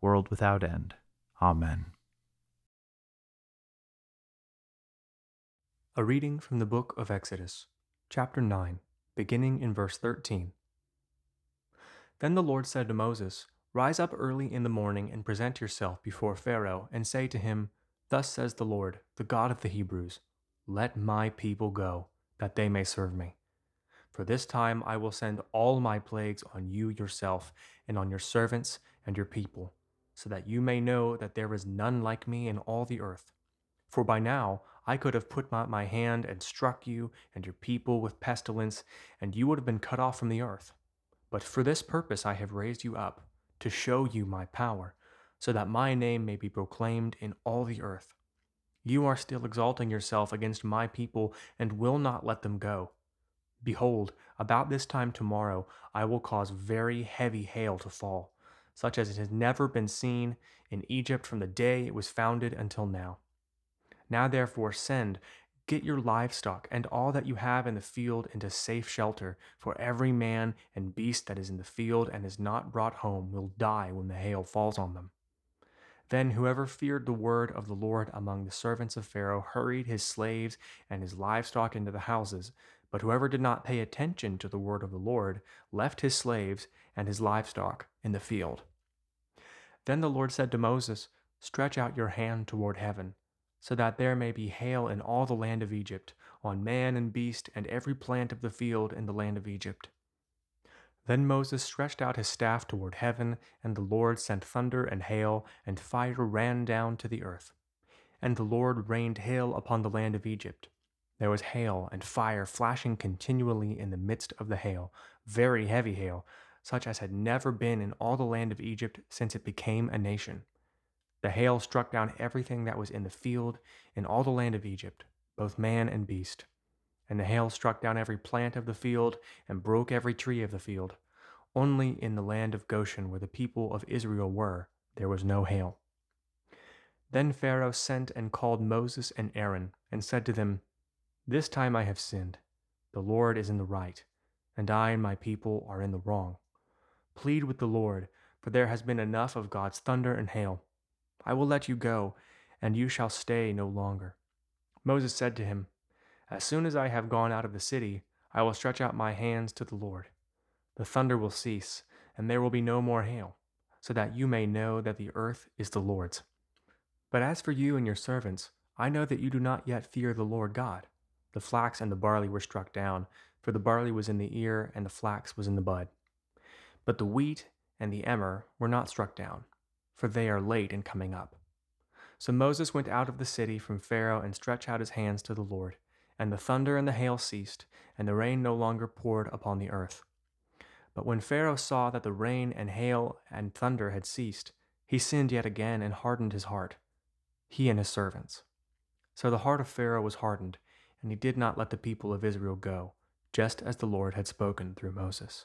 world without end. Amen. A reading from the book of Exodus, chapter 9, beginning in verse 13. Then the Lord said to Moses, Rise up early in the morning and present yourself before Pharaoh, and say to him, Thus says the Lord, the God of the Hebrews, Let my people go, that they may serve me. For this time I will send all my plagues on you yourself, and on your servants and your people, so that you may know that there is none like me in all the earth. For by now I could have put my hand and struck you and your people with pestilence, and you would have been cut off from the earth. But for this purpose I have raised you up, to show you my power, so that my name may be proclaimed in all the earth. You are still exalting yourself against my people, and will not let them go. Behold, about this time tomorrow I will cause very heavy hail to fall, such as it has never been seen in Egypt from the day it was founded until now. Now therefore send, get your livestock and all that you have in the field into safe shelter, for every man and beast that is in the field and is not brought home will die when the hail falls on them. Then whoever feared the word of the Lord among the servants of Pharaoh hurried his slaves and his livestock into the houses, but whoever did not pay attention to the word of the Lord left his slaves and his livestock in the field. Then the Lord said to Moses, Stretch out your hand toward heaven, so that there may be hail in all the land of Egypt, on man and beast and every plant of the field in the land of Egypt. Then Moses stretched out his staff toward heaven, and the Lord sent thunder and hail, and fire ran down to the earth. And the Lord rained hail upon the land of Egypt. There was hail and fire flashing continually in the midst of the hail, very heavy hail, such as had never been in all the land of Egypt since it became a nation. The hail struck down everything that was in the field in all the land of Egypt, both man and beast. And the hail struck down every plant of the field and broke every tree of the field. Only in the land of Goshen, where the people of Israel were, there was no hail. Then Pharaoh sent and called Moses and Aaron, and said to them, This time I have sinned. The Lord is in the right, and I and my people are in the wrong. Plead with the Lord, for there has been enough of God's thunder and hail. I will let you go, and you shall stay no longer. Moses said to him, As soon as I have gone out of the city, I will stretch out my hands to the Lord. The thunder will cease, and there will be no more hail, so that you may know that the earth is the Lord's. But as for you and your servants, I know that you do not yet fear the Lord God. The flax and the barley were struck down, for the barley was in the ear, and the flax was in the bud. But the wheat and the emmer were not struck down, for they are late in coming up. So Moses went out of the city from Pharaoh and stretched out his hands to the Lord. And the thunder and the hail ceased, and the rain no longer poured upon the earth. But when Pharaoh saw that the rain and hail and thunder had ceased, he sinned yet again and hardened his heart, he and his servants. So the heart of Pharaoh was hardened, and he did not let the people of Israel go, just as the Lord had spoken through Moses.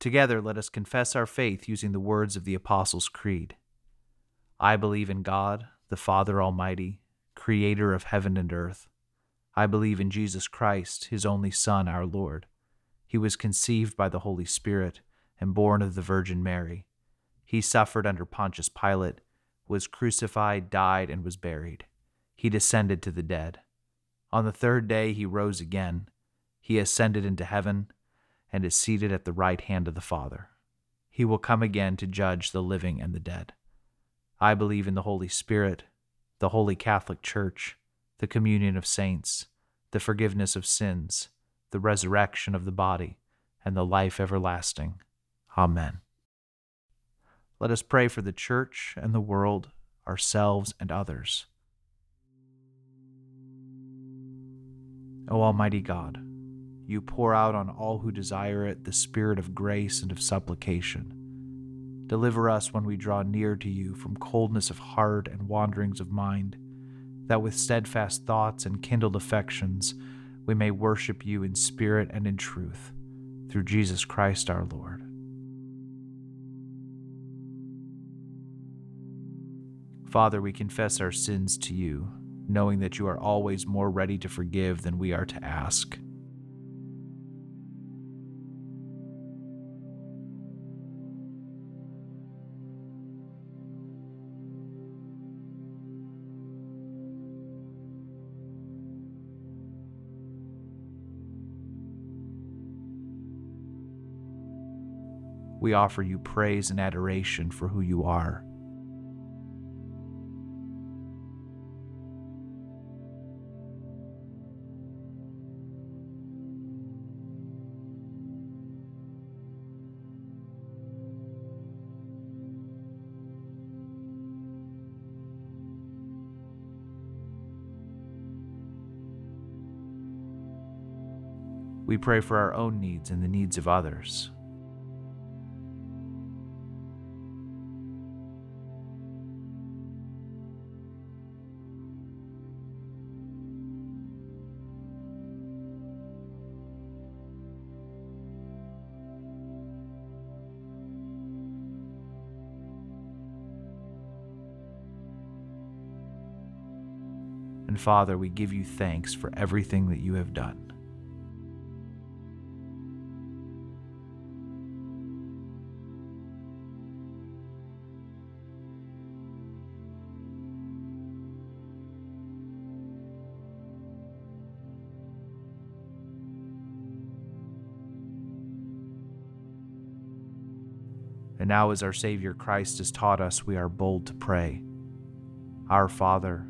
Together, let us confess our faith using the words of the Apostles' Creed. I believe in God, the Father Almighty, creator of heaven and earth. I believe in Jesus Christ, his only Son, our Lord. He was conceived by the Holy Spirit and born of the Virgin Mary. He suffered under Pontius Pilate, was crucified, died, and was buried. He descended to the dead. On the third day he rose again. He ascended into heaven and is seated at the right hand of the Father. He will come again to judge the living and the dead. I believe in the Holy Spirit, the Holy Catholic Church, the communion of saints, the forgiveness of sins, the resurrection of the body, and the life everlasting. Amen. Let us pray for the Church and the world, ourselves and others. O Almighty God, you pour out on all who desire it the spirit of grace and of supplication. Deliver us when we draw near to you from coldness of heart and wanderings of mind, that with steadfast thoughts and kindled affections we may worship you in spirit and in truth, through Jesus Christ our Lord. Father, we confess our sins to you, knowing that you are always more ready to forgive than we are to ask. We offer you praise and adoration for who you are. We pray for our own needs and the needs of others. And Father, we give you thanks for everything that you have done. And now, as our Savior Christ has taught us, we are bold to pray Our Father,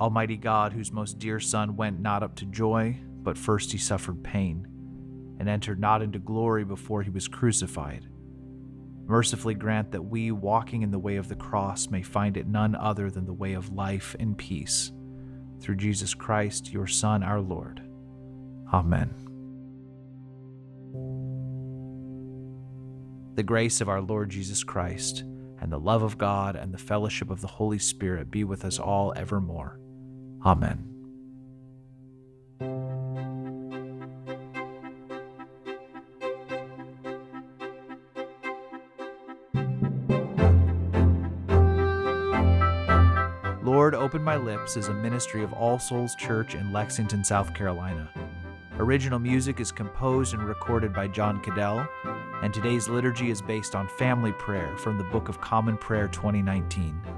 Almighty God, whose most dear Son went not up to joy, but first he suffered pain, and entered not into glory before he was crucified, mercifully grant that we, walking in the way of the cross, may find it none other than the way of life and peace. Through Jesus Christ, your Son, our Lord. Amen. The grace of our Lord Jesus Christ, and the love of God, and the fellowship of the Holy Spirit be with us all evermore. Amen. Lord, Open My Lips is a ministry of All Souls Church in Lexington, South Carolina. Original music is composed and recorded by John Cadell, and today's liturgy is based on family prayer from the Book of Common Prayer 2019.